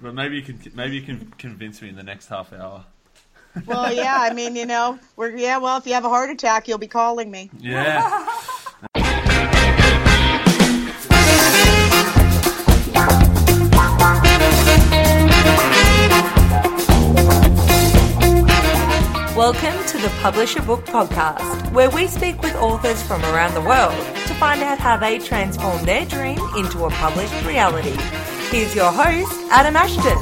But maybe you can maybe you can convince me in the next half hour. Well, yeah, I mean, you know, we're yeah. Well, if you have a heart attack, you'll be calling me. Yeah. Welcome to the Publish a Book podcast, where we speak with authors from around the world to find out how they transform their dream into a published reality. Here's your host, Adam Ashton.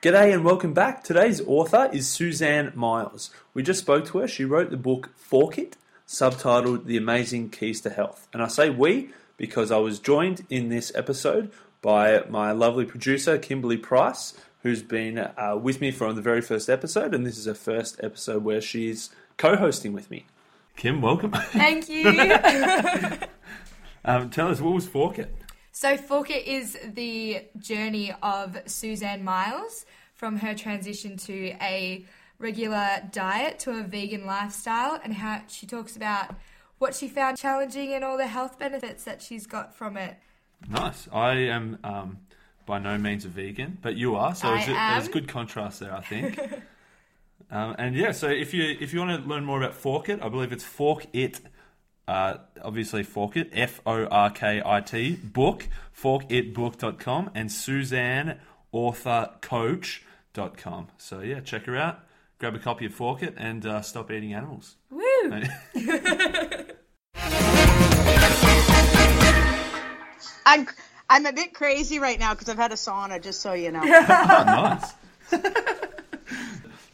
G'day and welcome back. Today's author is Suzanne Miles. We just spoke to her. She wrote the book Fork It, subtitled The Amazing Keys to Health. And I say we because I was joined in this episode by my lovely producer, Kimberly Price, who's been uh, with me from the very first episode. And this is her first episode where she's co hosting with me. Kim, welcome. Thank you. um, tell us, what was Fork It? so, Fork It is the journey of Suzanne Miles from her transition to a regular diet to a vegan lifestyle and how she talks about what she found challenging and all the health benefits that she's got from it. Nice. I am um, by no means a vegan, but you are, so I there's, a, there's good contrast there, I think. um, and yeah, so if you if you want to learn more about Fork It, I believe it's Fork It. Uh, obviously, Fork It, F O R K I T, book, forkitbook.com, and Suzanne Author Coach.com. So, yeah, check her out. Grab a copy of Fork It and uh, stop eating animals. Woo! I'm I'm a bit crazy right now because I've had a sauna. Just so you know. Oh, nice.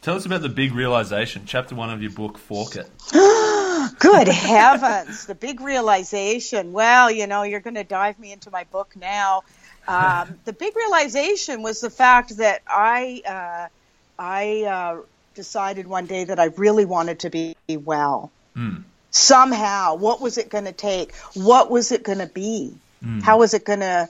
Tell us about the big realization, chapter one of your book, Fork It. Good heavens, the big realization. Well, you know, you're going to dive me into my book now. Um, the big realization was the fact that I uh, I uh, decided one day that I really wanted to be well. Somehow, what was it going to take? What was it going to be? How was it going to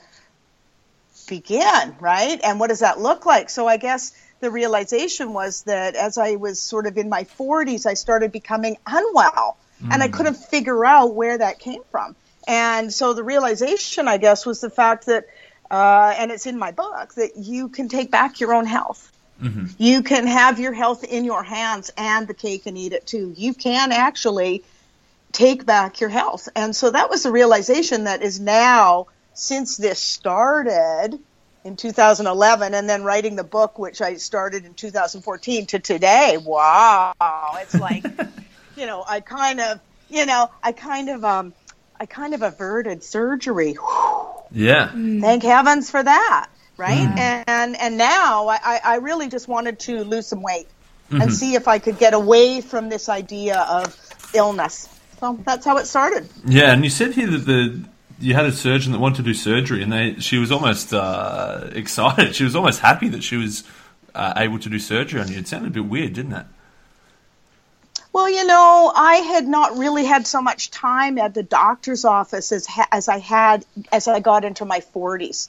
begin, right? And what does that look like? So I guess the realization was that as I was sort of in my 40s, I started becoming unwell and I couldn't figure out where that came from. And so the realization, I guess, was the fact that, uh, and it's in my book, that you can take back your own health. You can have your health in your hands and the cake and eat it too. You can actually take back your health. And so that was the realization that is now, since this started in 2011 and then writing the book, which I started in 2014 to today. Wow. It's like, you know, I kind of, you know, I kind of, um, I kind of averted surgery. Yeah. Mm. Thank heavens for that. Right. Mm. And, and now I, I- I really just wanted to lose some weight and mm-hmm. see if I could get away from this idea of illness. So that's how it started. Yeah, and you said here that the you had a surgeon that wanted to do surgery, and they she was almost uh, excited. She was almost happy that she was uh, able to do surgery on you. It sounded a bit weird, didn't it? Well, you know, I had not really had so much time at the doctor's office as ha- as I had as I got into my 40s.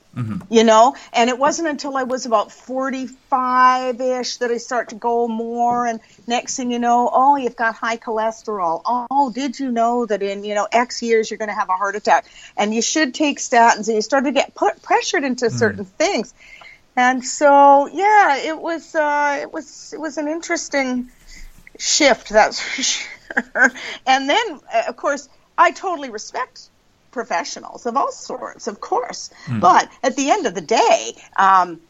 You know, and it wasn't until I was about 45ish that I start to go more and next thing you know, oh, you've got high cholesterol. Oh, did you know that in, you know, X years you're going to have a heart attack and you should take statins and you start to get put pressured into certain things. And so, yeah, it was uh it was it was an interesting shift, that's for sure. And then, uh, of course, I totally respect professionals of all sorts, of course. But at the end of the day, um,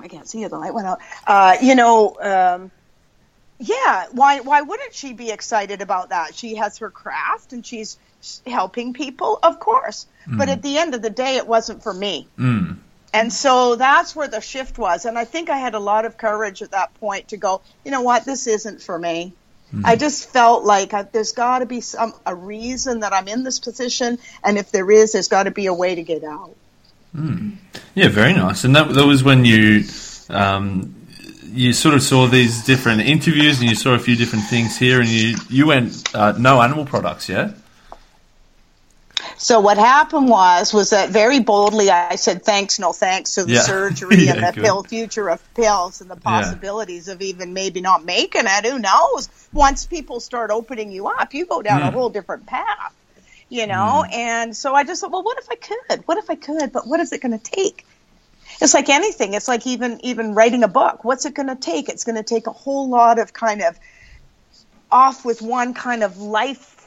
I can't see you, the light went out. Uh, you know, um, yeah, why why wouldn't she be excited about that? She has her craft and she's helping people, of course. But at the end of the day, it wasn't for me. And so that's where the shift was. And I think I had a lot of courage at that point to go, you know what, this isn't for me. I just felt like I, there's got to be some a reason that I'm in this position, and if there is, there's got to be a way to get out. Mm. Yeah, very nice. And that that was when you um, you sort of saw these different interviews, and you saw a few different things here, and you you went uh, no animal products, yeah. So what happened was was that very boldly I said thanks, no thanks to the Yeah. surgery Yeah, and the good. pill future of pills and the possibilities of even maybe not making it. Who knows? Once people start opening you up, you go down a mm. whole different path. You know, mm. and so I just thought, well, what if I could? What if I could? But what is it going to take? It's like anything. It's like even even writing a book. What's it going to take? It's going to take a whole lot of kind of off with one kind of life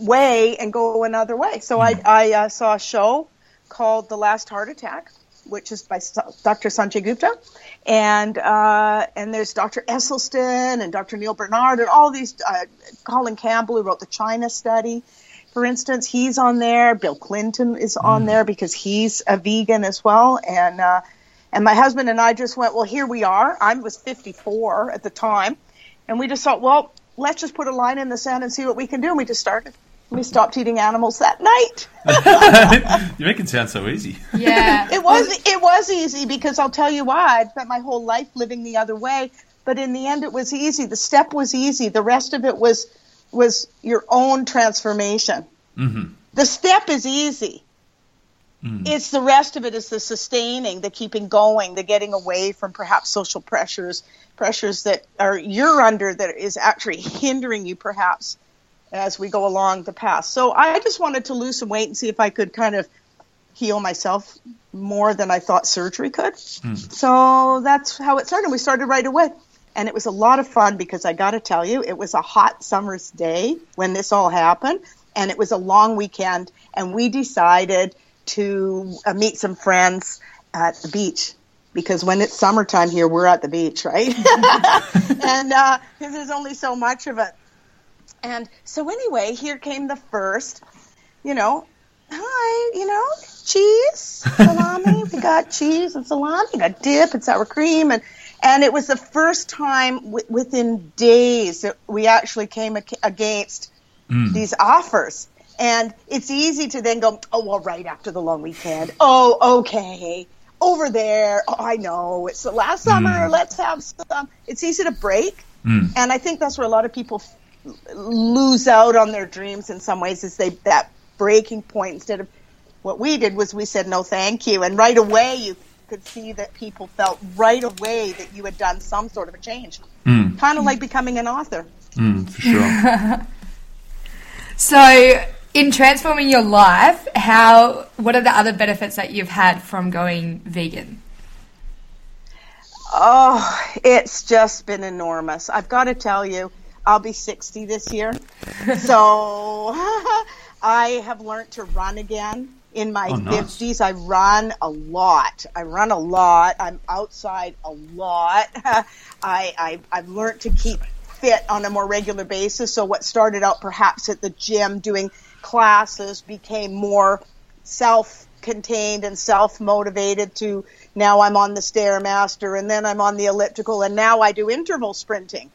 way and go another way. So I, I uh, saw a show called The Last Heart Attack, which is by Dr. Sanjay Gupta, and uh, and there's Dr. Esselstyn and Dr. Neal Barnard and all these. Uh, Colin Campbell, who wrote the China study, for instance, he's on there. Bill Clinton is on there because he's a vegan as well, and. Uh, and my husband and I just went, well, here we are. I was 54 at the time. And we just thought, well, let's just put a line in the sand and see what we can do. And we just started. We stopped eating animals that night. you make it sound so easy. Yeah. It was it was easy because I'll tell you why. I spent my whole life living the other way, but in the end it was easy. The step was easy. The rest of it was was your own transformation. Mm-hmm. The step is easy. It's the rest of it is the sustaining, the keeping going, the getting away from perhaps social pressures, pressures that are you're under that is actually hindering you perhaps as we go along the path. So I just wanted to lose some weight and see if I could kind of heal myself more than I thought surgery could. So that's how it started. We started right away. And it was a lot of fun because I got to tell you, it was a hot summer's day when this all happened. And it was a long weekend. And we decided to uh, meet some friends at the beach because when it's summertime here, we're at the beach, right? and uh, there's only so much of it. And so anyway, here came the first, you know, hi, you know, cheese, salami. we got cheese and salami. We got dip and sour cream, and and it was the first time w- within days that we actually came against mm. these offers. And it's easy to then go, oh well, right after the long weekend. Oh, okay. Over there. Oh, I know. It's the last summer. Mm. Let's have some. It's easy to break. Mm. And I think that's where a lot of people lose out on their dreams in some ways is they that breaking point instead of what we did was we said no thank you and right away you could see that people felt right away that you had done some sort of a change kind of like becoming an author Mm, for sure. So, in transforming your life, how what are the other benefits that you've had from going vegan? Oh, it's just been enormous. I've got to tell you, I'll be 60 this year. so I have learned to run again. In my Oh, nice. 50s, I run a lot. I run a lot. I'm outside a lot. I, I, I've learned to keep fit on a more regular basis. So what started out perhaps at the gym doing classes became more self contained and self motivated to now I'm on the Stairmaster and then I'm on the elliptical and now I do interval sprinting.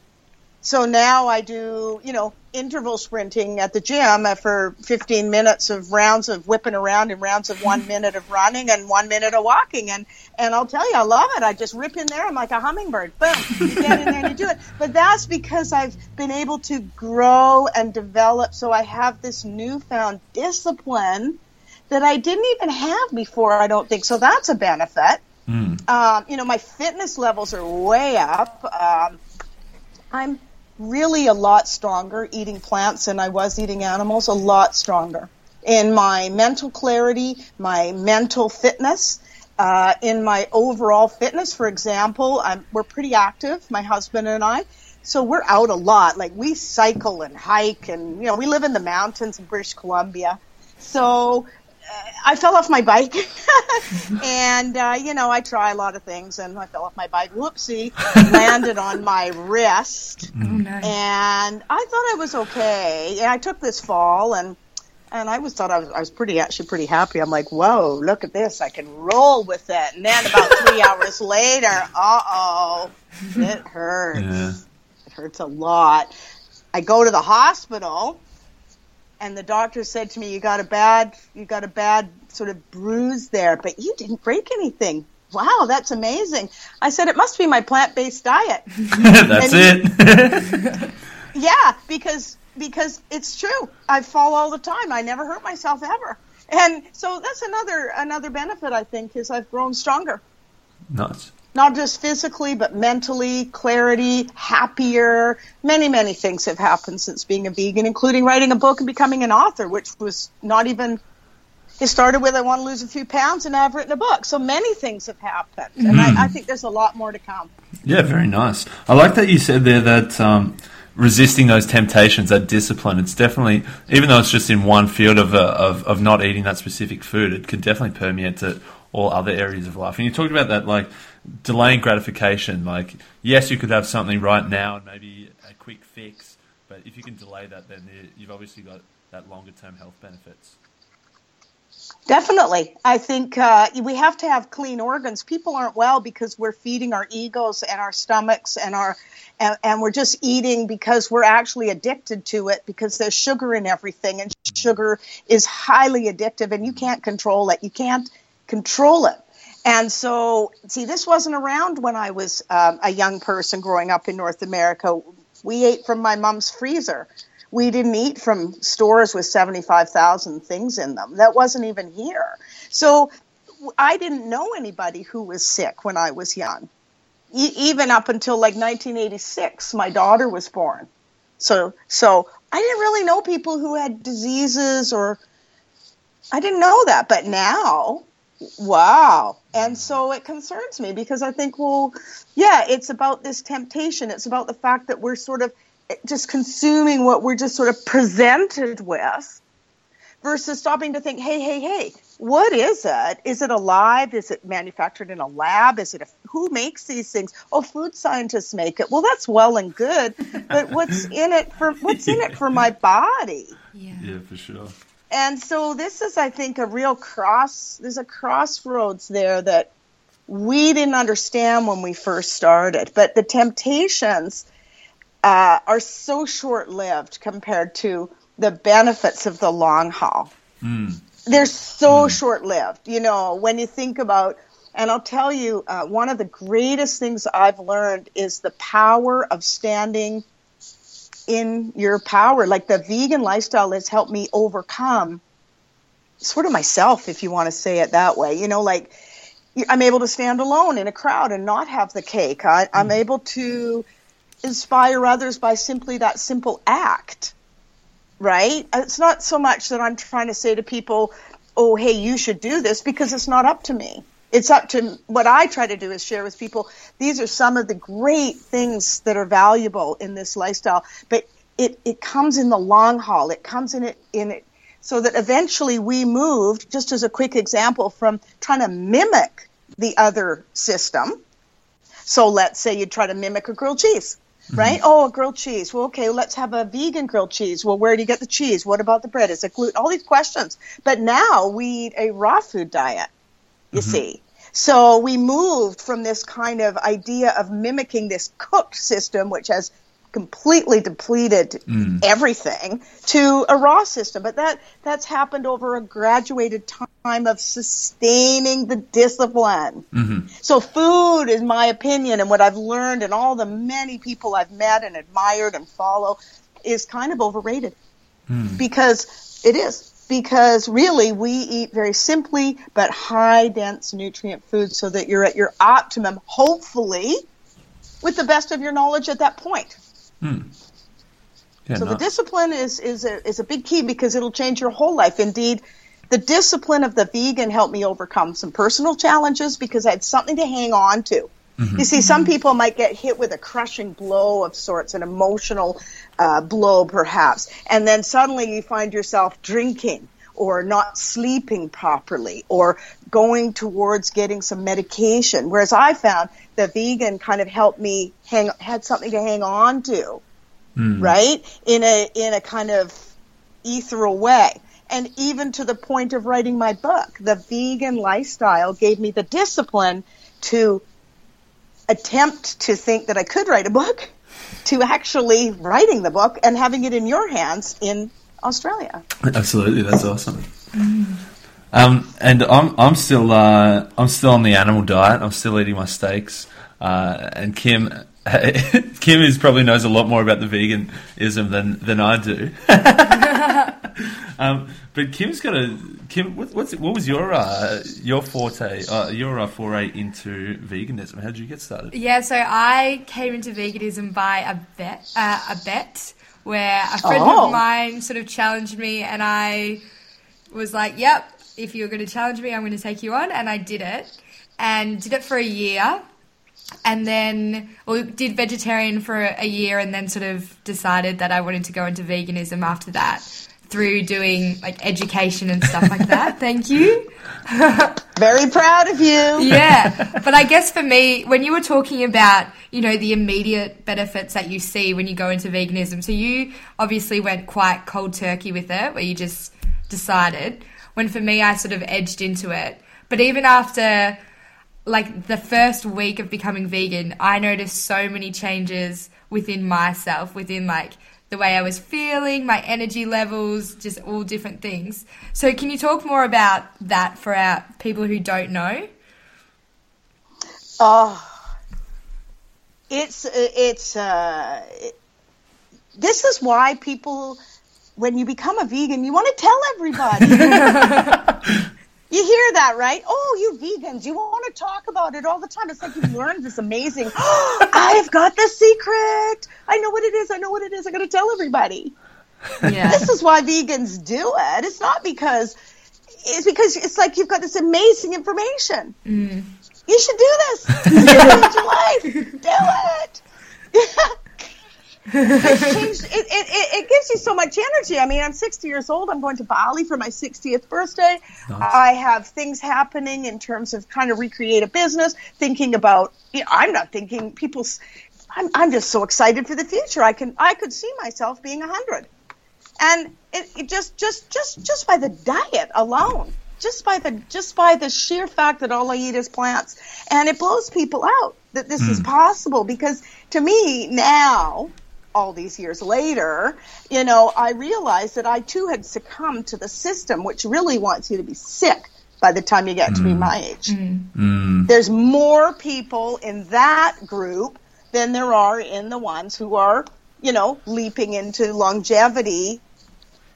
So now I do, you know, interval sprinting at the gym for 15 minutes of rounds of whipping around and rounds of one minute of running and one minute of walking. And, and I'll tell you, I love it. I just rip in there. I'm like a hummingbird. Boom. You get in there and you do it. But that's because I've been able to grow and develop. So I have this newfound discipline that I didn't even have before, I don't think. So that's a benefit. Um, you know, my fitness levels are way up. Um, I'm really a lot stronger eating plants than I was eating animals, a lot stronger. In my mental clarity, my mental fitness, uh, in my overall fitness, for example, I'm, we're pretty active, my husband and I. So we're out a lot. Like we cycle and hike and, you know, we live in the mountains in British Columbia. So I fell off my bike, and uh, you know I try a lot of things, and I fell off my bike. Whoopsie! landed on my wrist, Oh no. and I thought I was okay. And I took this fall, and and I was thought I was I was pretty actually pretty happy. I'm like, whoa, look at this! I can roll with it. And then about three hours later, uh oh, it hurts. Yeah. It hurts a lot. I go to the hospital, and the doctor said to me, "You got a bad, you got a bad sort of bruise there, but you didn't break anything." Wow, that's amazing. I said it must be my plant-based diet. That's it. yeah, because because it's true. I fall all the time. I never hurt myself ever. and so that's another another benefit I think is I've grown stronger. Nice. Not just physically, but mentally, clarity, happier. Many, many things have happened since being a vegan, including writing a book and becoming an author, which was not even it started with I want to lose a few pounds, and now I've written a book. So many things have happened, and Mm. I, I think there's a lot more to come. Yeah, very nice. I like that you said there that um, resisting those temptations, that discipline, it's definitely, even though it's just in one field of, uh, of, of not eating that specific food, it can definitely permeate to all other areas of life. And you talked about that, like delaying gratification. Like, yes, you could have something right now and maybe a quick fix, but if you can delay that, then you- you've obviously got that longer term health benefits. Definitely. I think uh, we have to have clean organs. People aren't well because we're feeding our egos and our stomachs and our and, and we're just eating because we're actually addicted to it because there's sugar in everything and sugar is highly addictive and you can't control it. You can't control it. And so, see, this wasn't around when I was um, a young person growing up in North America. We ate from my mom's freezer. We didn't eat from stores with 75,000 things in them. That wasn't even here. So I didn't know anybody who was sick when I was young. E- even up until like 1986, my daughter was born. So, so I didn't really know people who had diseases or I didn't know that. But now, wow. And so it concerns me because I think, well, yeah, it's about this temptation. It's about the fact that we're sort of just consuming what we're just sort of presented with versus stopping to think, hey, hey, hey, what is it? Is it alive? Is it manufactured in a lab? Is it a, who makes these things? Oh, food scientists make it. Well, that's well and good, but what's in it for what's in it for my body? Yeah. Yeah, for sure. And so this is, I think, a real cross. There's a crossroads there that we didn't understand when we first started, but the temptations uh, are so short-lived compared to the benefits of the long haul. They're so short-lived. You know, when you think about, and I'll tell you, uh, one of the greatest things I've learned is the power of standing in your power. Like the vegan lifestyle has helped me overcome sort of myself, if you want to say it that way. You know, like I'm able to stand alone in a crowd and not have the cake. I, I'm mm. able to inspire others by simply that simple act, right? Uh, it's not so much that I'm trying to say to people, oh, hey, you should do this because it's not up to me. It's up to what I try to do is share with people. These are some of the great things that are valuable in this lifestyle, but it, it comes in the long haul. It comes in it in it so that eventually we moved, just as a quick example, from trying to mimic the other system. So let's say you try to mimic a grilled cheese, mm-hmm. right? Oh, a grilled cheese. Well, okay, let's have a vegan grilled cheese. Well, where do you get the cheese? What about the bread? Is it gluten? All these questions. But now we eat a raw food diet, you mm-hmm. see. So we moved from this kind of idea of mimicking this cooked system, which has completely depleted mm. everything to a raw system. But that that's happened over a graduated time of sustaining the discipline. Mm-hmm. So food in my opinion and what i've learned and all the many people i've met and admired and follow is kind of overrated. Mm. Because it is because really we eat very simply but high dense nutrient foods so that you're at your optimum hopefully with the best of your knowledge at that point hmm. Yeah, so nice. the discipline is is a, is a big key because it'll change your whole life. Indeed, the discipline of the vegan helped me overcome some personal challenges because I had something to hang on to. Mm-hmm. You see, some mm-hmm. people might get hit with a crushing blow of sorts, an emotional uh, blow perhaps, and then suddenly you find yourself drinking or not sleeping properly or going towards getting some medication. Whereas I found the vegan kind of helped me hang, had something to hang on to mm. right? In a in a kind of ethereal way. And even to the point of writing my book, the vegan lifestyle gave me the discipline to attempt to think that I could write a book, to actually writing the book and having it in your hands in Australia. Absolutely, that's awesome. Um, and I'm I'm still uh, I'm still on the animal diet. I'm still eating my steaks. Uh, and Kim Kim is probably knows a lot more about the veganism than than I do. um, but Kim's got a Kim. What, what's what was your uh, your forte? Uh, your uh, foray into veganism? How did you get started? Yeah, so I came into veganism by a bet, uh, a bet where a friend Oh. of mine sort of challenged me, and I was like, "Yep, if you're going to challenge me, I'm going to take you on," and I did it, and did it for a year, and then well, did vegetarian for a year, and then sort of decided that I wanted to go into veganism after that through doing like education and stuff like that. Thank you. Very proud of you. yeah, but I guess for me, when you were talking about, you know, the immediate benefits that you see when you go into veganism, so you obviously went quite cold turkey with it, where you just decided. When for me, I sort of edged into it. But even after, like, the first week of becoming vegan, I noticed so many changes within myself, within, like, the way I was feeling, my energy levels, just all different things. So, can you talk more about that for our people who don't know? Oh, it's it's uh, it- this is why people, when you become a vegan, you want to tell everybody. you hear that, right? Oh, you vegans, you want to talk about it all the time. It's like you've learned this amazing. I've got the secret. I know what it is. I know what it is. I'm going to tell everybody. Yeah. This is why vegans do it. It's not because it's because it's like you've got this amazing information. Mm. You should do this. It's gonna change your life. Do it. Changed, it, it, it, it gives you so much energy. I mean, I'm 60 years old. I'm going to Bali for my 60th birthday. I have things happening in terms of trying to recreate a business, thinking about, you know, I'm not thinking people's, I'm, I'm just so excited for the future. I can, I could see myself being 100 and it, it just just just just by the diet alone just by the just by the sheer fact that all i eat is plants and it blows people out that this is hmm. possible because to me now all these years later you know i realized that i too had succumbed to the system which really wants you to be sick by the time you get to be mm. my age. Mm. Mm. There's more people in that group than there are in the ones who are, you know, leaping into longevity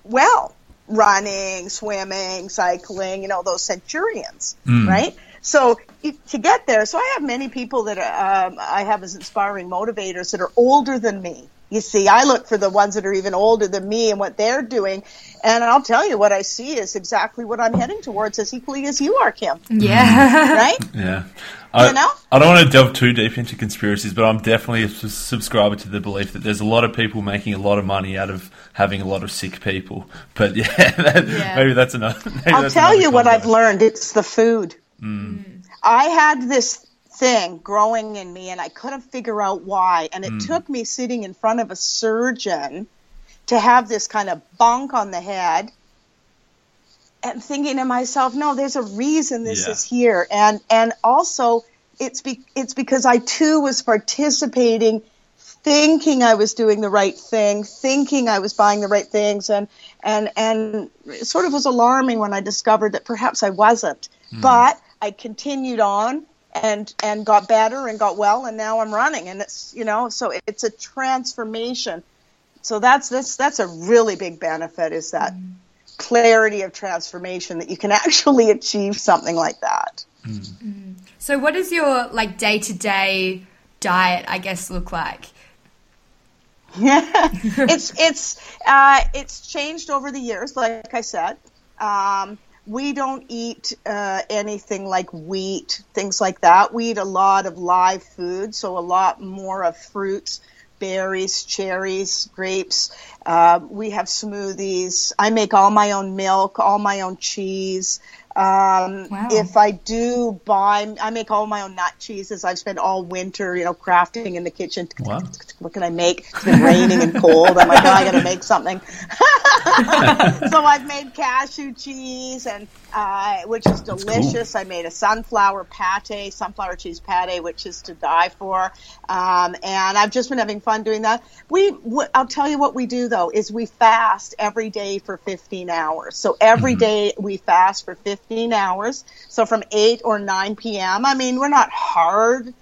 well, running, swimming, cycling, you know, those centurions, right? So to get there, so I have many people that um, I have as inspiring motivators that are older than me. You see, I look for the ones that are even older than me and what they're doing, and I'll tell you what I see is exactly what I'm heading towards as equally as you are, Kim. Yeah. Mm. Right? Yeah. I, You know? I don't want to delve too deep into conspiracies, but I'm definitely a subscriber to the belief that there's a lot of people making a lot of money out of having a lot of sick people. But yeah, that, Yeah. maybe that's enough. Maybe I'll that's tell another you what I've learned. It's the food. Mm. I had this thing growing in me, and I couldn't figure out why. And it hmm. took me sitting in front of a surgeon to have this kind of bunk on the head and thinking to myself, no, there's a reason this Yeah. is here. And and also it's be, it's because I too was participating thinking I was doing the right thing, thinking I was buying the right things and and and it sort of was alarming when I discovered that perhaps I wasn't. Hmm. But I continued on and and got better and got well and now I'm running and it's you know so it's a transformation. So that's that's that's a really big benefit is that clarity of transformation that you can actually achieve something like that. So, what does your like day to day diet, I guess, look like? yeah it's it's uh, it's changed over the years. Like I said, um, we don't eat uh, anything like wheat, things like that. We eat a lot of live food, so a lot more of fruits, berries, cherries, grapes. Uh, we have smoothies. I make all my own milk, all my own cheese. Um, Wow. If I do buy, I make all my own nut cheeses. I've spent all winter, you know, crafting in the kitchen. Wow. What can I make? It's been raining and cold. I'm like, oh, I got to make something. so I've made cashew cheese, and uh, which is cool. delicious. I made a sunflower pate, sunflower cheese pate, which is to die for. Um, and I've just been having fun doing that. We, w- I'll tell you what we do though is we fast every day for 15 hours. So every day we fast for 15 hours. So from 8 or 9 p.m. I mean, we're not hard,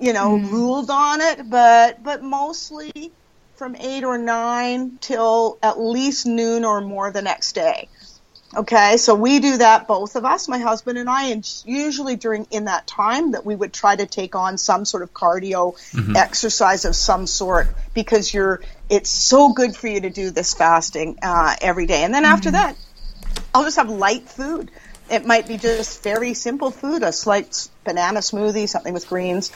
you know, ruled on it, but but mostly from eight or nine till at least noon or more the next day. Okay, so we do that, both of us, my husband and I, and usually during in that time that we would try to take on some sort of cardio mm-hmm. exercise of some sort because you're it's so good for you to do this fasting uh, every day. And then mm-hmm. after that, I'll just have light food. It might be just very simple food, a slight banana smoothie, something with greens,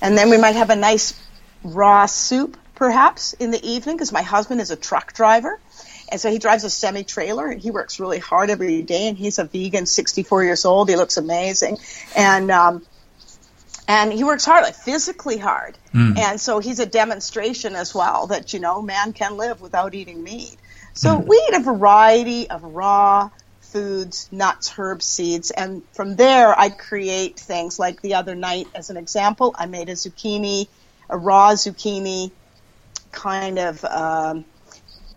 and then we might have a nice raw soup perhaps in the evening because my husband is a truck driver. And so he drives a semi trailer and he works really hard every day. And he's a vegan, 64 years old. He looks amazing. And, um, and he works hard, like physically hard. Mm. And so he's a demonstration as well that, you know, man can live without eating meat. So mm. we eat a variety of raw foods, nuts, herbs, seeds. And from there, I create things like the other night, as an example, I made a zucchini, a raw zucchini kind of, um,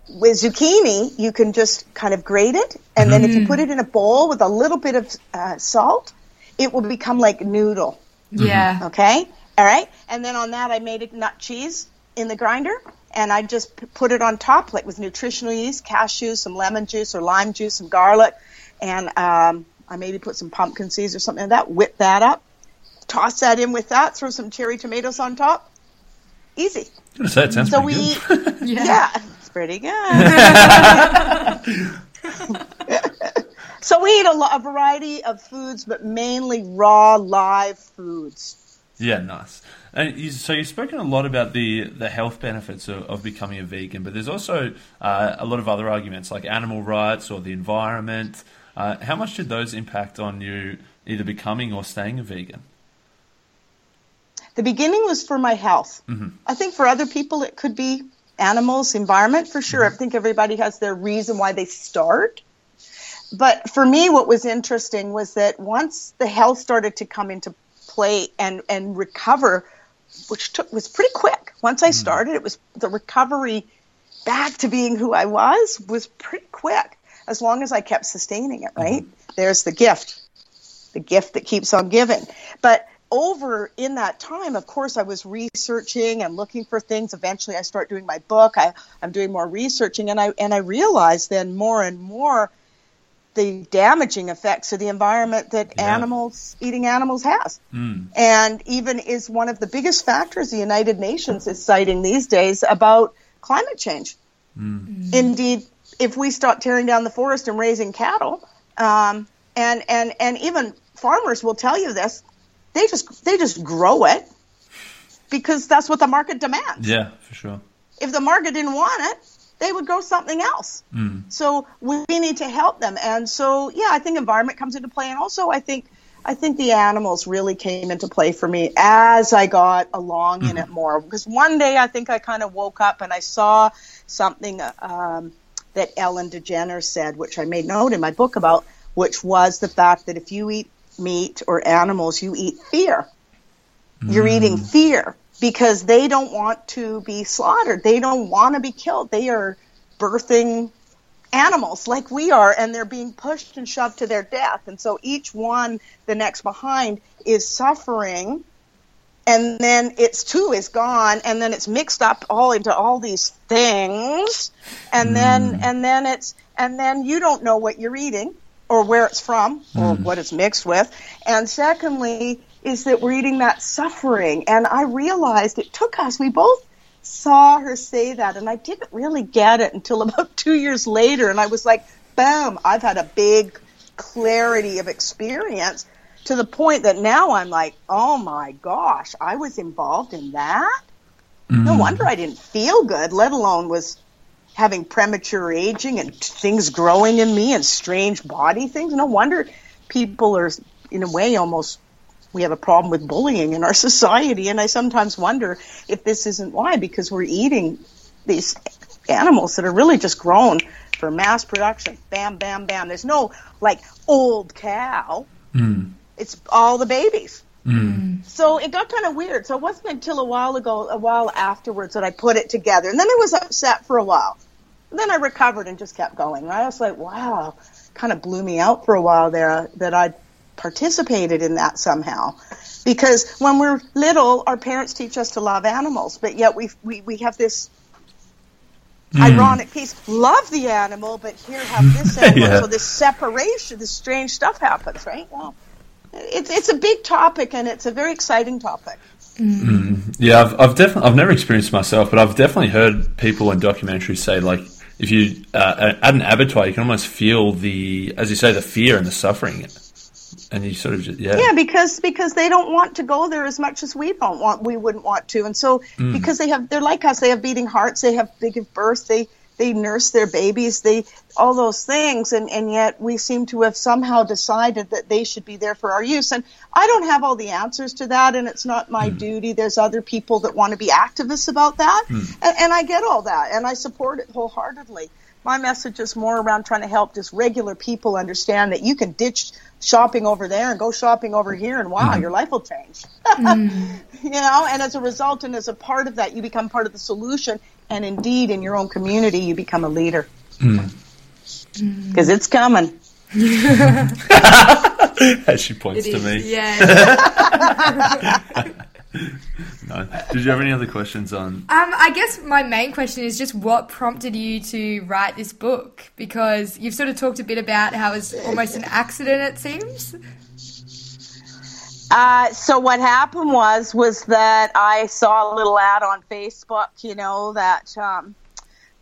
with zucchini, you can just kind of grate it, and then mm. if you mm. put it in a bowl with a little bit of uh, salt, it will become like noodle. Yeah. Okay. All right. And then on that, I made a nut cheese in the grinder, and I just p- put it on top, like with nutritional yeast, cashews, some lemon juice or lime juice, some garlic, and um, I maybe put some pumpkin seeds or something like that. Whip that up, toss that in with that, throw some cherry tomatoes on top. Easy. Say, it sounds so we, good. yeah. yeah pretty good. so we eat a, a variety of foods, but mainly raw, live foods. Yeah, nice. And you, so you've spoken a lot about the, the health benefits of, of becoming a vegan, but there's also uh, a lot of other arguments like animal rights or the environment. Uh, how much did those impact on you either becoming or staying a vegan? The beginning was for my health. Mm-hmm. I think for other people it could be animals, environment for sure. I mm-hmm. think everybody has their reason why they start. But for me, what was interesting was that once the health started to come into play and, and recover, which took was pretty quick. Once I mm-hmm. started, it was the recovery back to being who I was was pretty quick. As long as I kept sustaining it, right? Mm-hmm. There's the gift, the gift that keeps on giving. But over in that time, of course, I was researching and looking for things. Eventually, I start doing my book. I, I'm doing more researching, and I and I realized then more and more the damaging effects of the environment that yeah. animals eating animals has, mm. and even is one of the biggest factors the United Nations is citing these days about climate change. Mm. Indeed, if we start tearing down the forest and raising cattle, um, and and and even farmers will tell you this they just they just grow it because that's what the market demands. Yeah, for sure. If the market didn't want it, they would grow something else. Mm. So we need to help them. And so yeah, I think environment comes into play and also I think I think the animals really came into play for me as I got along mm. in it more. Because one day I think I kind of woke up and I saw something um, that Ellen DeGeneres said, which I made note in my book about, which was the fact that if you eat meat or animals, you eat fear. Mm. You're eating fear because they don't want to be slaughtered. They don't want to be killed. They are birthing animals like we are and they're being pushed and shoved to their death. And so each one, the next behind, is suffering and then it's two is gone and then it's mixed up all into all these things and mm. then and then it's and then you don't know what you're eating or where it's from or mm. what it's mixed with. And secondly, is that we're eating that suffering. And I realized it took us, we both saw her say that, and I didn't really get it until about two years later. And I was like, boom, I've had a big clarity of experience to the point that now I'm like, oh my gosh, I was involved in that. Mm. No wonder I didn't feel good, let alone was having premature aging and things growing in me and strange body things. No wonder people are, in a way, almost we have a problem with bullying in our society. And I sometimes wonder if this isn't why, because we're eating these animals that are really just grown for mass production. Bam, bam, bam. There's no like old cow. Mm. It's all the babies. Mm. So it got kind of weird. So it wasn't until a while ago, a while afterwards, that I put it together. And then I was upset for a while then I recovered and just kept going. I was like, wow, kind of blew me out for a while there that I participated in that somehow. Because when we're little, our parents teach us to love animals, but yet we we we have this hmm. ironic piece. Love the animal, but here have this animal. Yeah. So this separation, this strange stuff happens, right? Well, it's it's a big topic and it's a very exciting topic. Mm-hmm. Hmm. Yeah, I've, I've definitely I've never experienced it myself, but I've definitely heard people in documentaries say like if you uh, at an abattoir, you can almost feel the, as you say, the fear and the suffering, and you sort of just, yeah, Yeah, because because they don't want to go there as much as we don't want. We wouldn't want to, and so mm-hmm. because they have, they're like us. They have beating hearts. They have they give birth. They they nurse their babies. They all those things, and and yet we seem to have somehow decided that they should be there for our use. And I don't have all the answers to that, and it's not my mm-hmm. duty. There's other people that want to be activists about that, mm-hmm. and, and I get all that, and I support it wholeheartedly. My message is more around trying to help just regular people understand that you can ditch shopping over there and go shopping over here, and wow, mm-hmm. your life will change. Mm-hmm. you know, and as a result, and as a part of that, you become part of the solution, and indeed, in your own community, you become a leader mm-hmm. because it's coming. as she points It to is, me. yeah. No. Did you have any other questions on? Um, I guess my main question is just what prompted you to write this book? Because you've sort of talked a bit about how it was almost an accident, it seems. Uh, so what happened was was that I saw a little ad on Facebook, you know, that um,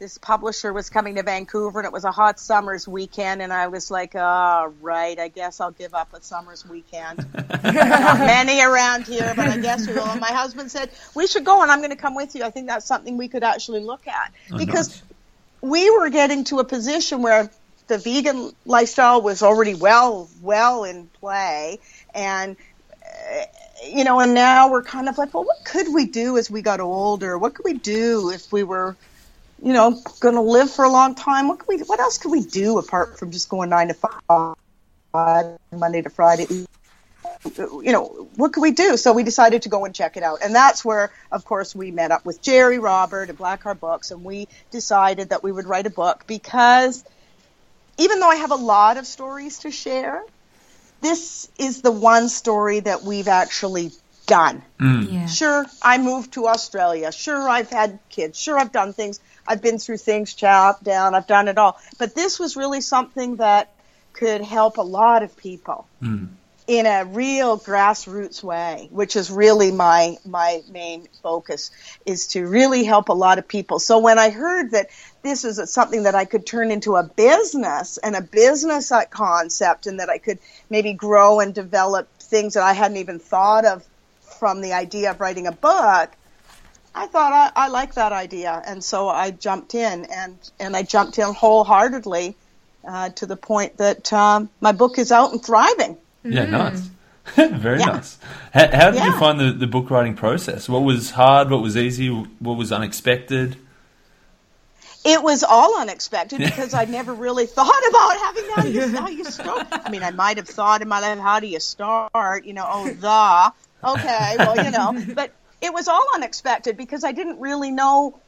this publisher was coming to Vancouver, and it was a hot summer's weekend, and I was like, "Oh, right, I guess I'll give up a summer's weekend." Many around here, but I guess we will. And my husband said we should go, and I'm going to come with you. I think that's something we could actually look at because nice. we were getting to a position where the vegan lifestyle was already well well in play and uh, you know and now we're kind of like well what could we do as we got older what could we do if we were you know going to live for a long time what could we what else could we do apart from just going 9 to 5 Monday to Friday you know, what could we do? So we decided to go and check it out. And that's where, of course, we met up with Gerry Robert and Black Card Books, and we decided that we would write a book because even though I have a lot of stories to share, this is the one story that we've actually done. Mm. Yeah. Sure, I moved to Australia. Sure, I've had kids. Sure, I've done things. I've been through things, chopped down. I've done it all. But this was really something that could help a lot of people mm. in a real grassroots way, which is really my my main focus, is to really help a lot of people. So when I heard that this is something that I could turn into a business and a business concept, and that I could maybe grow and develop things that I hadn't even thought of from the idea of writing a book, I thought I, I like that idea, and so I jumped in, and and I jumped in wholeheartedly uh, to the point that um, my book is out and thriving. Yeah, nice. Very Yeah. nice. How, how did you find the, the book writing process? What was hard? What was easy? What was unexpected? It was all unexpected because I never really thought about having how do you, how you start. I mean, I might have thought in my life, how do you start? You know, oh, the. Okay, well, you know, but it was all unexpected because I didn't really know.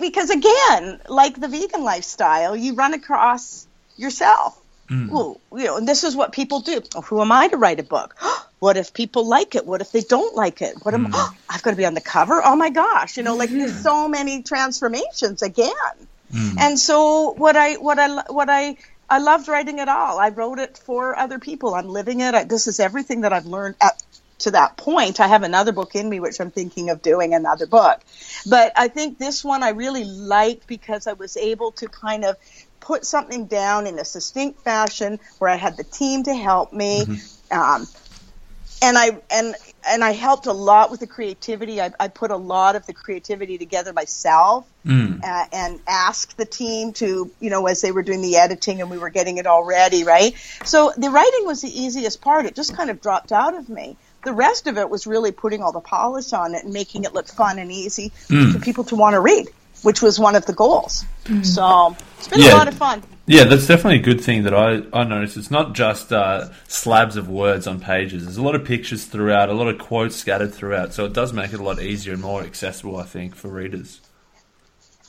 Because again, like the vegan lifestyle, you run across yourself. Mm. Well, you know, and this is what people do. Oh, who am I to write a book? What if people like it? What if they don't like it? What am mm. I've got to be on the cover? Oh my gosh! You know, like there's so many transformations again. Mm. And so what I what I what I I loved writing it all. I wrote it for other people. I'm living it. I, this is everything that I've learned at to that point. I have another book in me which I'm thinking of doing another book. But I think this one I really liked because I was able to kind of put something down in a succinct fashion where I had the team to help me. Um, and I and and I helped a lot with the creativity. I, I put a lot of the creativity together myself, uh, and asked the team to, you know, as they were doing the editing and we were getting it all ready, right? So the writing was the easiest part. It just kind of dropped out of me. The rest of it was really putting all the polish on it and making it look fun and easy for people to want to read, which was one of the goals. So it's been Yeah. a lot of fun. Yeah, that's definitely a good thing that I, I noticed. It's not just uh, slabs of words on pages. There's a lot of pictures throughout, a lot of quotes scattered throughout. So it does make it a lot easier and more accessible, I think, for readers.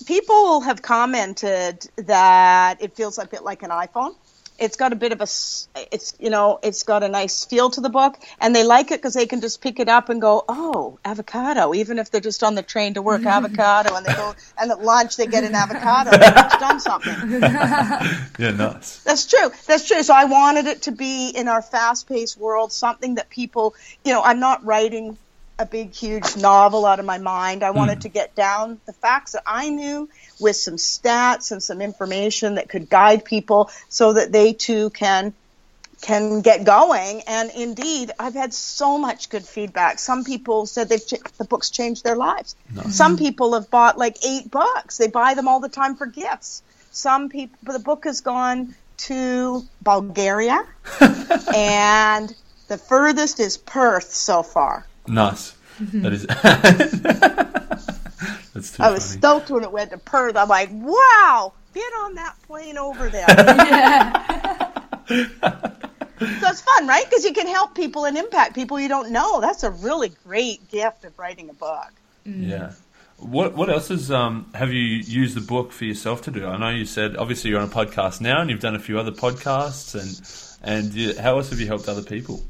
people have commented that it feels a bit like an iPhone. It's got a bit of a it's you know it's got a nice feel to the book and they like it because they can just pick it up and go oh avocado even if they're just on the train to work avocado and they go and at lunch they get an avocado they've done something. Yeah nice that's true. That's true. So i wanted it to be in our fast-paced world something that people you know i'm not writing a big huge novel out of my mind i wanted mm. to get down the facts that i knew with some stats and some information that could guide people so that they too can can get going. And indeed, I've had so much good feedback. Some people said they've ch- the books changed their lives. Some people have bought like eight books. They buy them all the time for gifts. Some people, the book has gone to Bulgaria, and the furthest is Perth so far. Nice. That is. That's too I was funny. stoked when it went to Perth. I'm like, wow, get on that plane over there. so it's fun, right? Because you can help people and impact people you don't know. That's a really great gift of writing a book. Mm. Yeah. What what else is um have you used the book for yourself to do? I know you said obviously you're on a podcast now and you've done a few other podcasts and and you, how else have you helped other people?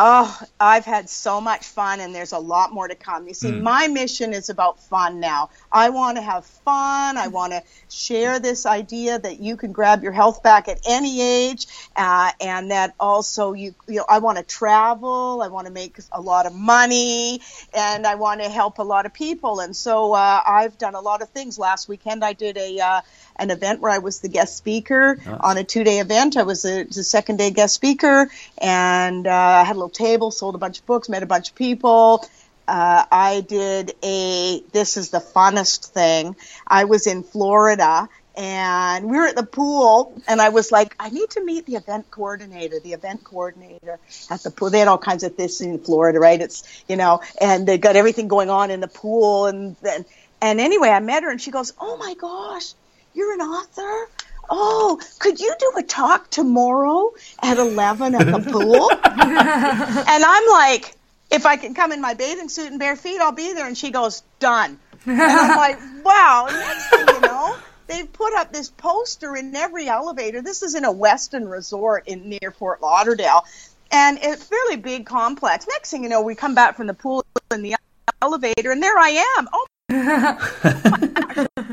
Oh, I've had so much fun, and there's a lot more to come. You see, mm. my mission is about fun now. I want to have fun. I want to share this idea that you can grab your health back at any age, uh, and that also you, you know, I want to travel. I want to make a lot of money, and I want to help a lot of people. And so uh, I've done a lot of things. Last weekend, I did a uh, an event where I was the guest speaker nice. on a two day event. I was the second day guest speaker and uh, I had a little table, sold a bunch of books, met a bunch of people. Uh, I did a, this is the funnest thing. I was in Florida and we were at the pool and I was like, I need to meet the event coordinator, the event coordinator at the pool. They had all kinds of this in Florida, right? It's, you know, and they got everything going on in the pool and then, and anyway, I met her and she goes, Oh my gosh, you're an author? Oh, could you do a talk tomorrow at 11 at the pool? and I'm like, if I can come in my bathing suit and bare feet, I'll be there. And she goes, done. And I'm like, wow. And next thing you know, they've put up this poster in every elevator. This is in a Westin resort in near Fort Lauderdale. And it's a fairly big complex. Next thing you know, we come back from the pool in the elevator, and there I am. Oh,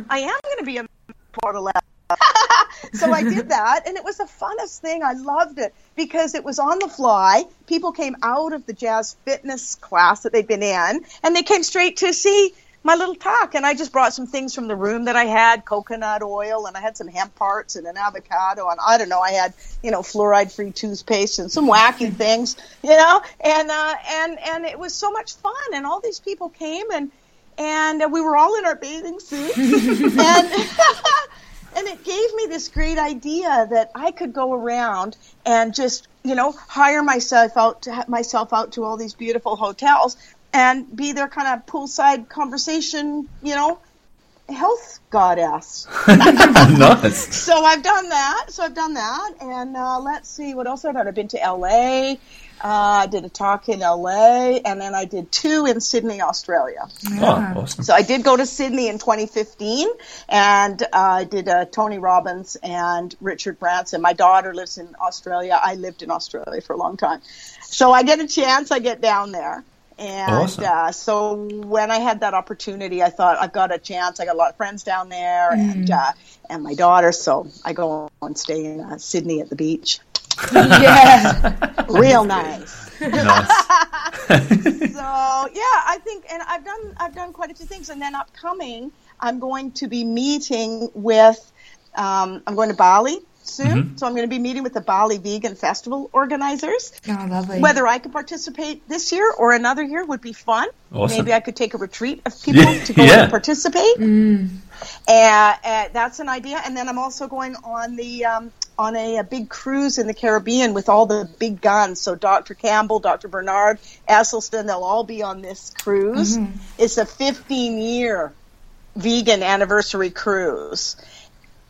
I am going to be a portal so I did that, and it was the funnest thing. I loved it because it was on the fly. People came out of the jazz fitness class that they'd been in, and they came straight to see my little talk. And I just brought some things from the room that I had coconut oil, and I had some hemp hearts and an avocado, and I don't know, I had, you know, fluoride free toothpaste and some wacky things, you know, and, uh, and, and it was so much fun. And all these people came and, and we were all in our bathing suits and and it gave me this great idea that I could go around and just you know hire myself out to myself out to all these beautiful hotels and be their kind of poolside conversation you know health goddess. nice. So I've done that. So I've done that, and uh, let's see what else I've done. I've been to L.A. Uh, I did a talk in LA, and then I did two in Sydney, Australia. Oh, awesome. So I did go to Sydney in 2015, and uh, I did uh, Tony Robbins and Richard Branson. My daughter lives in Australia. I lived in Australia for a long time. So I get a chance, I get down there. And awesome. uh, so when I had that opportunity, I thought I've got a chance. I got a lot of friends down there, mm. and uh, and my daughter. So I go and stay in uh, Sydney at the beach yeah, real nice. nice. so yeah, I think, and I've done I've done quite a few things, and then upcoming, I'm going to be meeting with. Um, I'm going to Bali soon. Mm-hmm. So I'm going to be meeting with the Bali Vegan Festival organizers. Oh, lovely. Whether I could participate this year or another year would be fun. Awesome. Maybe I could take a retreat of people yeah. to go yeah. and participate. Mm. And, uh, that's an idea. And then I'm also going on the um, on a, a, big cruise in the Caribbean with all the big guns. So Dr. Campbell, Dr. Barnard, Esselstyn, they'll all be on this cruise. Mm-hmm. It's a 15 year vegan anniversary cruise.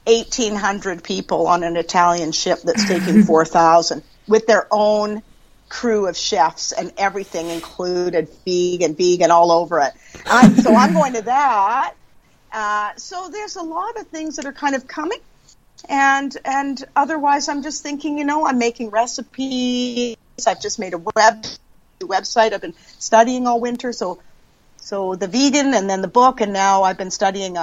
1,800 people on an Italian ship that's taking 4,000 with their own crew of chefs and everything included, vegan, vegan all over it. So I'm going to that. Uh, so there's a lot of things that are kind of coming and and otherwise I'm just thinking, you know, I'm making recipes. I've just made a web website. I've been studying all winter, so so the vegan and then the book, and now I've been studying uh,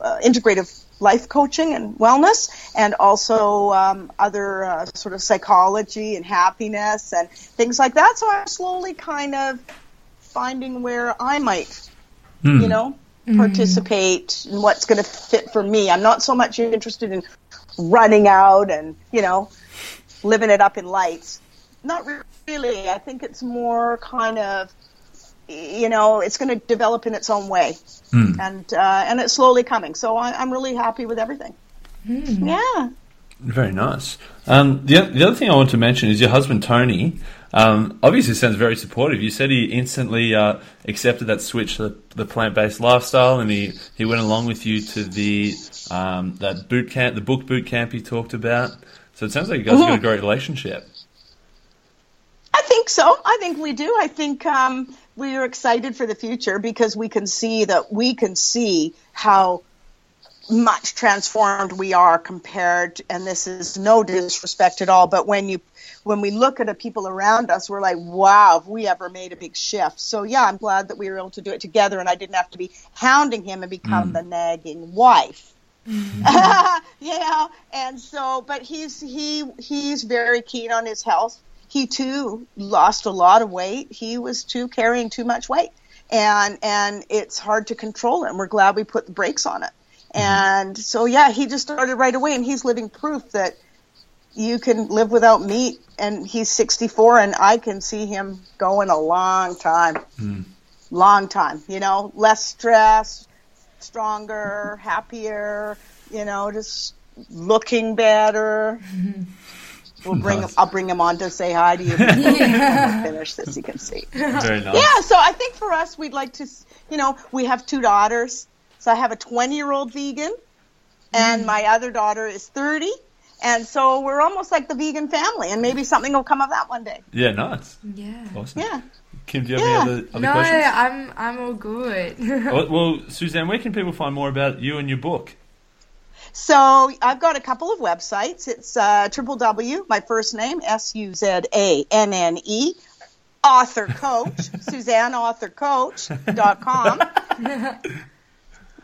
uh, integrative life coaching and wellness, and also um, other uh, sort of psychology and happiness and things like that. So I'm slowly kind of finding where I might, Hmm. you know, participate in what's going to fit for me. I'm not so much interested in running out and you know living it up in lights. Not really. I think it's more kind of you know it's going to develop in its own way, and uh, and it's slowly coming. So I, I'm really happy with everything. Yeah. Very nice. Um, the, the other thing I want to mention is your husband Tony. Um, obviously, sounds very supportive. You said he instantly uh, accepted that switch to the, the plant based lifestyle, and he, he went along with you to the um, that boot camp, the book boot camp you talked about. So it sounds like you guys have got a great relationship. I think so. I think we do. I think um, we are excited for the future because we can see that we can see how much transformed we are compared. And this is no disrespect at all, but when you when we look at the people around us, we're like, wow, have we ever made a big shift? So yeah, I'm glad that we were able to do it together, and I didn't have to be hounding him and become the nagging wife. Mm-hmm. yeah, and so, but he's he he's very keen on his health. He too lost a lot of weight. He was too carrying too much weight, and and it's hard to control it. And we're glad we put the brakes on it. Mm-hmm. And so yeah, he just started right away, and he's living proof that you can live without meat. And he's 64, and I can see him going a long time, hmm. long time. You know, less stress, stronger, happier, you know, just looking better. We'll bring him, I'll bring him on to say hi to you. I'll finish this, you can see. Very nice. Yeah, so I think for us, we'd like to, you know, we have two daughters. So I have a 20 year old vegan, and my other daughter is 30. And so we're almost like the vegan family, and maybe something will come of that one day. Yeah, nice. Yeah. Awesome. Yeah. Kim, do you have Yeah. any other, other No, questions? I'm I'm all good. Well, well, Suzanne, where can people find more about you and your book? So I've got a couple of websites. It's uh, triple W, my first name, S U Z A N N E, author coach, SuzanneAuthorCoach.com.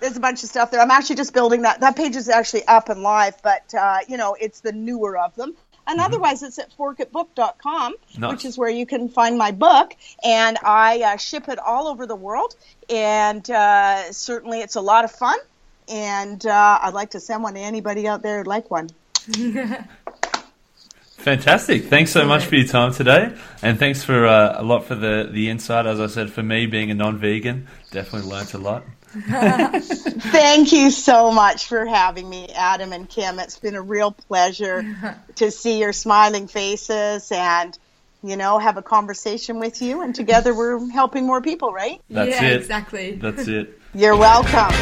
There's a bunch of stuff there. I'm actually just building that. That page is actually up and live, but uh, you know, it's the newer of them. And otherwise, it's at forkitbook.com, Nice. which is where you can find my book. And I uh, ship it all over the world. And uh, certainly, it's a lot of fun. And uh, I'd like to send one to anybody out there who'd like one. Fantastic. Thanks so much for your time today, and thanks for uh, a lot for the the insight. As I said, for me being a non-vegan, definitely learnt a lot. Thank you so much for having me, Adam and Kim. It's been a real pleasure to see your smiling faces and, you know, have a conversation with you. And together we're helping more people, right? That's yeah, it. exactly. That's it. You're welcome.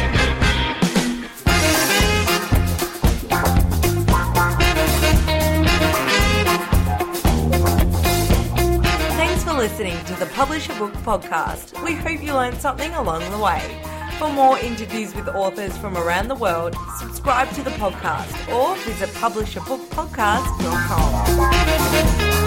Thanks for listening to the Publish a Book podcast. We hope you learned something along the way. For more interviews with authors from around the world, subscribe to the podcast or visit publishabookpodcast.com.